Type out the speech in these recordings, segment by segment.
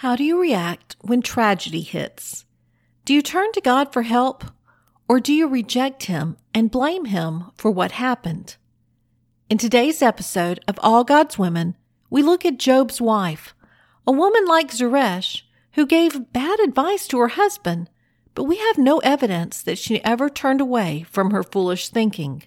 How do you react when tragedy hits? Do you turn to God for help or do you reject Him and blame Him for what happened? In today's episode of All God's Women, we look at Job's wife, a woman like Zeresh who gave bad advice to her husband, but we have no evidence that she ever turned away from her foolish thinking.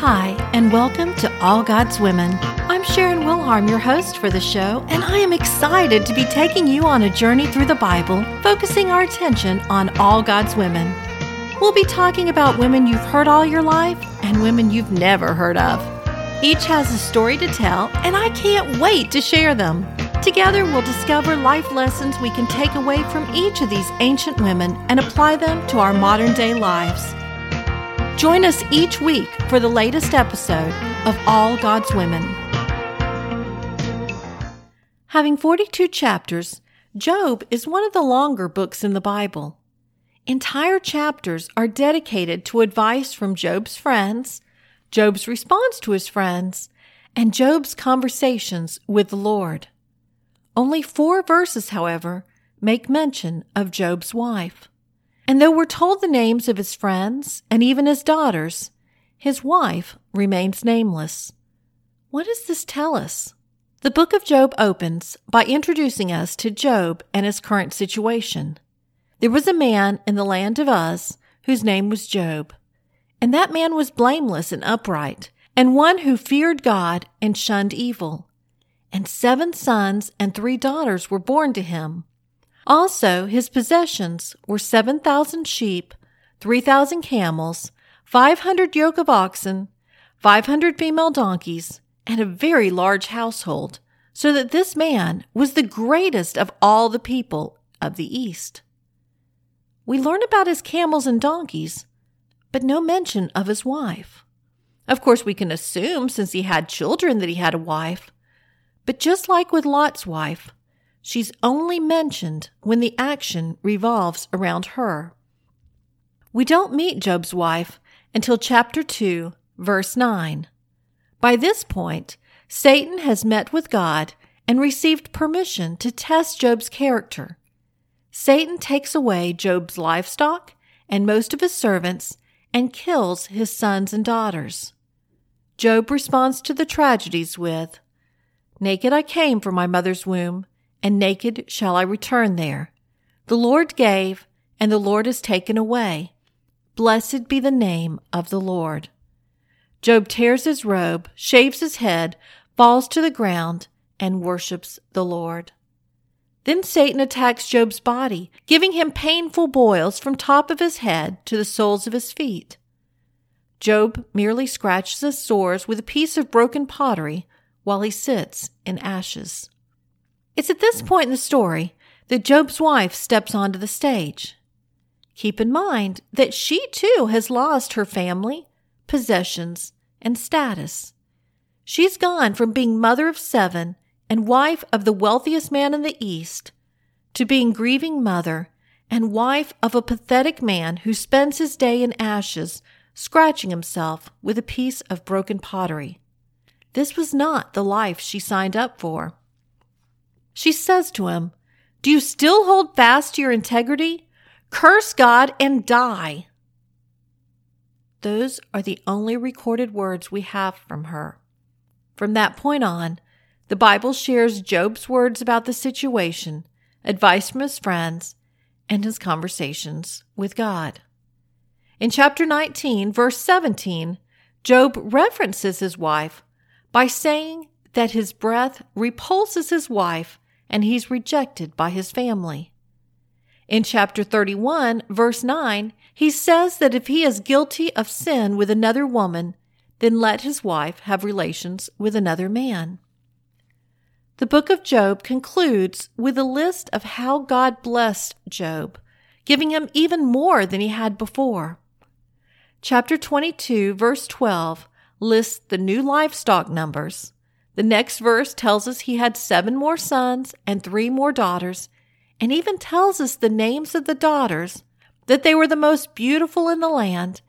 Hi, and welcome to All God's Women. I'm Sharon Wilharm, your host for the show, and I am excited to be taking you on a journey through the Bible, focusing our attention on all God's women. We'll be talking about women you've heard all your life and women you've never heard of. Each has a story to tell, and I can't wait to share them. Together, we'll discover life lessons we can take away from each of these ancient women and apply them to our modern day lives. Join us each week for the latest episode of All God's Women. Having 42 chapters, Job is one of the longer books in the Bible. Entire chapters are dedicated to advice from Job's friends, Job's response to his friends, and Job's conversations with the Lord. Only four verses, however, make mention of Job's wife. And though we're told the names of his friends and even his daughters, his wife remains nameless. What does this tell us? The book of Job opens by introducing us to Job and his current situation. There was a man in the land of Uz whose name was Job, and that man was blameless and upright, and one who feared God and shunned evil. And seven sons and three daughters were born to him. Also, his possessions were 7,000 sheep, 3,000 camels, 500 yoke of oxen, 500 female donkeys, and a very large household, so that this man was the greatest of all the people of the East. We learn about his camels and donkeys, but no mention of his wife. Of course, we can assume since he had children that he had a wife, but just like with Lot's wife, She's only mentioned when the action revolves around her. We don't meet Job's wife until chapter 2, verse 9. By this point, Satan has met with God and received permission to test Job's character. Satan takes away Job's livestock and most of his servants and kills his sons and daughters. Job responds to the tragedies with, Naked I came from my mother's womb, and naked shall I return there. The Lord gave, and the Lord has taken away. Blessed be the name of the Lord. Job tears his robe, shaves his head, falls to the ground, and worships the Lord. Then Satan attacks Job's body, giving him painful boils from top of his head to the soles of his feet. Job merely scratches his sores with a piece of broken pottery while he sits in ashes. It's at this point in the story that Job's wife steps onto the stage. Keep in mind that she too has lost her family, possessions, and status. She's gone from being mother of seven and wife of the wealthiest man in the East to being grieving mother and wife of a pathetic man who spends his day in ashes, scratching himself with a piece of broken pottery. This was not the life she signed up for. She says to him, Do you still hold fast to your integrity? Curse God and die. Those are the only recorded words we have from her. From that point on, the Bible shares Job's words about the situation, advice from his friends, and his conversations with God. In chapter 19, verse 17, Job references his wife by saying that his breath repulses his wife and he's rejected by his family. In chapter 31, verse 9, he says that if he is guilty of sin with another woman, then let his wife have relations with another man. The book of Job concludes with a list of how God blessed Job, giving him even more than he had before. Chapter 22, verse 12, lists the new livestock numbers the next verse tells us he had seven more sons and three more daughters, and even tells us the names of the daughters, that they were the most beautiful in the land,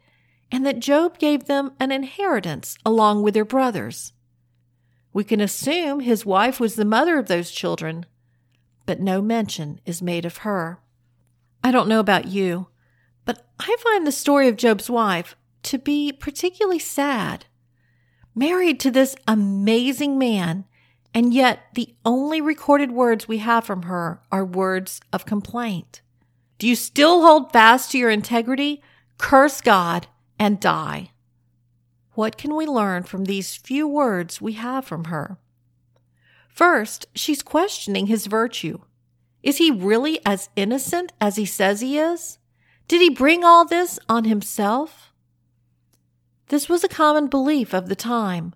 and that Job gave them an inheritance along with their brothers. We can assume his wife was the mother of those children, but no mention is made of her. I don't know about you, but I find the story of Job's wife to be particularly sad. Married to this amazing man, and yet the only recorded words we have from her are words of complaint. Do you still hold fast to your integrity? Curse God and die. What can we learn from these few words we have from her? First, she's questioning his virtue. Is he really as innocent as he says he is? Did he bring all this on himself? This was a common belief of the time.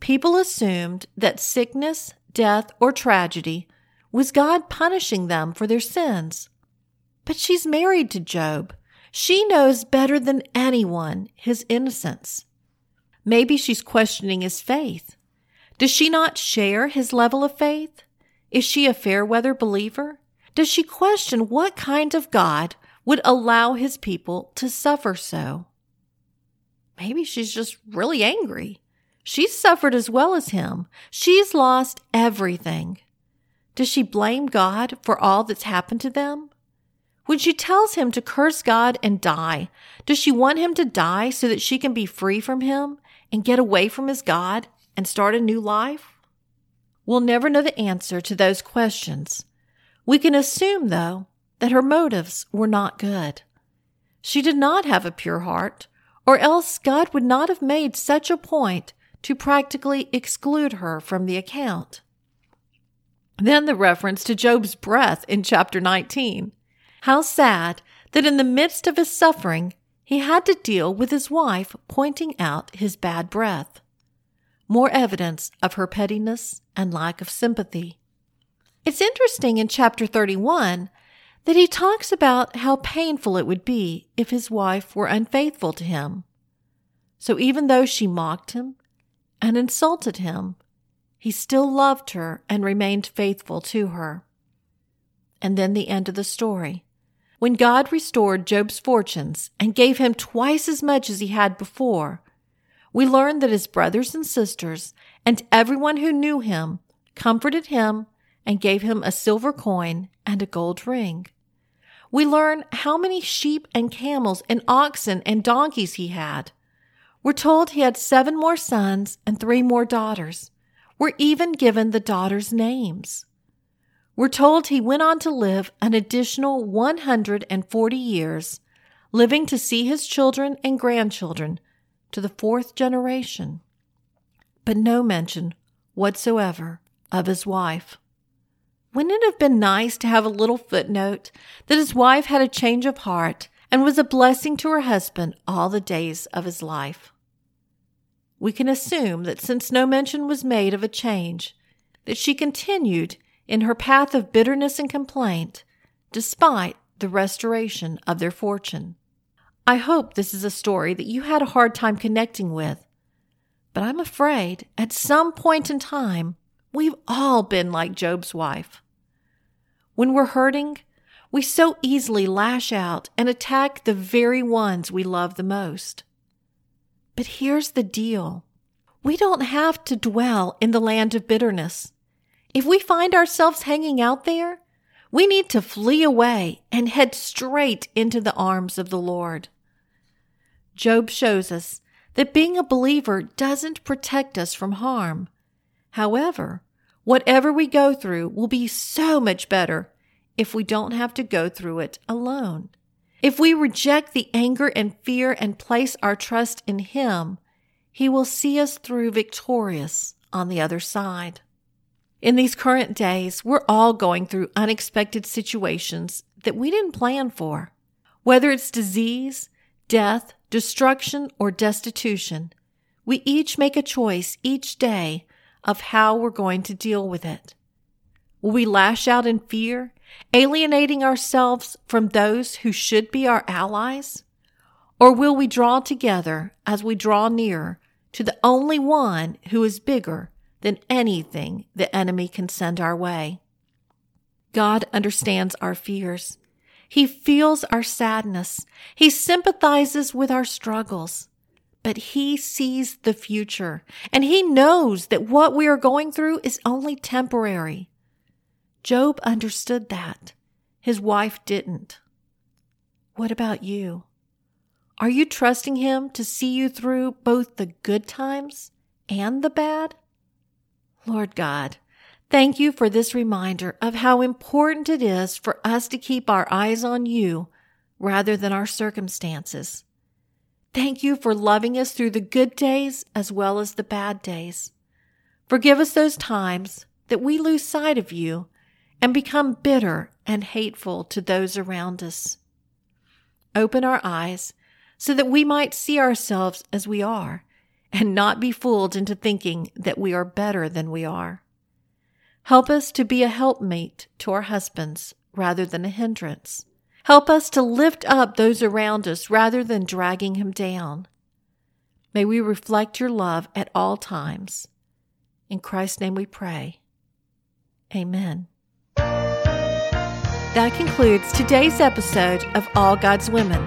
People assumed that sickness, death, or tragedy was God punishing them for their sins. But she's married to Job. She knows better than anyone his innocence. Maybe she's questioning his faith. Does she not share his level of faith? Is she a fair weather believer? Does she question what kind of God would allow his people to suffer so? Maybe she's just really angry. She's suffered as well as him. She's lost everything. Does she blame God for all that's happened to them? When she tells him to curse God and die, does she want him to die so that she can be free from him and get away from his God and start a new life? We'll never know the answer to those questions. We can assume, though, that her motives were not good. She did not have a pure heart, or else God would not have made such a point to practically exclude her from the account. Then the reference to Job's breath in chapter 19. How sad that in the midst of his suffering, he had to deal with his wife pointing out his bad breath. More evidence of her pettiness and lack of sympathy. It's interesting in chapter 31 that he talks about how painful it would be if his wife were unfaithful to him. So even though she mocked him and insulted him, he still loved her and remained faithful to her. And then the end of the story. When God restored Job's fortunes and gave him twice as much as he had before, we learn that his brothers and sisters and everyone who knew him comforted him and gave him a silver coin and a gold ring. We learn how many sheep and camels and oxen and donkeys he had. We're told he had seven more sons and three more daughters. We're even given the daughters' names. We're told he went on to live an additional 140 years, living to see his children and grandchildren to the fourth generation, but no mention whatsoever of his wife. Wouldn't it have been nice to have a little footnote that his wife had a change of heart and was a blessing to her husband all the days of his life? We can assume that since no mention was made of a change, that she continued in her path of bitterness and complaint, despite the restoration of their fortune. I hope this is a story that you had a hard time connecting with, but I'm afraid at some point in time, we've all been like Job's wife. When we're hurting, we so easily lash out and attack the very ones we love the most. But here's the deal. We don't have to dwell in the land of bitterness. If we find ourselves hanging out there, we need to flee away and head straight into the arms of the Lord. Job shows us that being a believer doesn't protect us from harm. However, whatever we go through will be so much better if we don't have to go through it alone. If we reject the anger and fear and place our trust in Him, He will see us through victorious on the other side. In these current days, we're all going through unexpected situations that we didn't plan for. Whether it's disease, death, destruction, or destitution, we each make a choice each day of how we're going to deal with it. Will we lash out in fear, alienating ourselves from those who should be our allies? Or will we draw together as we draw near to the only one who is bigger than anything the enemy can send our way. God understands our fears. He feels our sadness. He sympathizes with our struggles. But he sees the future and he knows that what we are going through is only temporary. Job understood that. His wife didn't. What about you? Are you trusting him to see you through both the good times and the bad? Lord God, thank you for this reminder of how important it is for us to keep our eyes on you rather than our circumstances. Thank you for loving us through the good days as well as the bad days. Forgive us those times that we lose sight of you and become bitter and hateful to those around us. Open our eyes so that we might see ourselves as we are and not be fooled into thinking that we are better than we are. Help us to be a helpmate to our husbands rather than a hindrance. Help us to lift up those around us rather than dragging him down. May we reflect your love at all times. In Christ's name we pray. Amen. That concludes today's episode of All God's Women.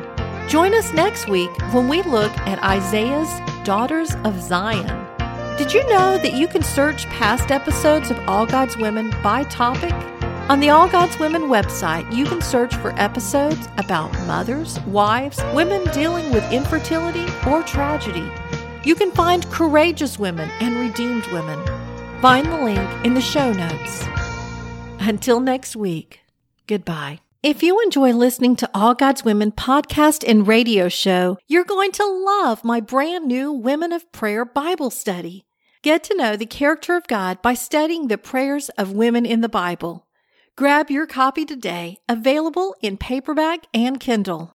Join us next week when we look at Isaiah's Daughters of Zion. Did you know that you can search past episodes of All God's Women by topic? On the All God's Women website, you can search for episodes about mothers, wives, women dealing with infertility or tragedy. You can find courageous women and redeemed women. Find the link in the show notes. Until next week, goodbye. If you enjoy listening to All God's Women podcast and radio show, you're going to love my brand new Women of Prayer Bible study. Get to know the character of God by studying the prayers of women in the Bible. Grab your copy today, available in paperback and Kindle.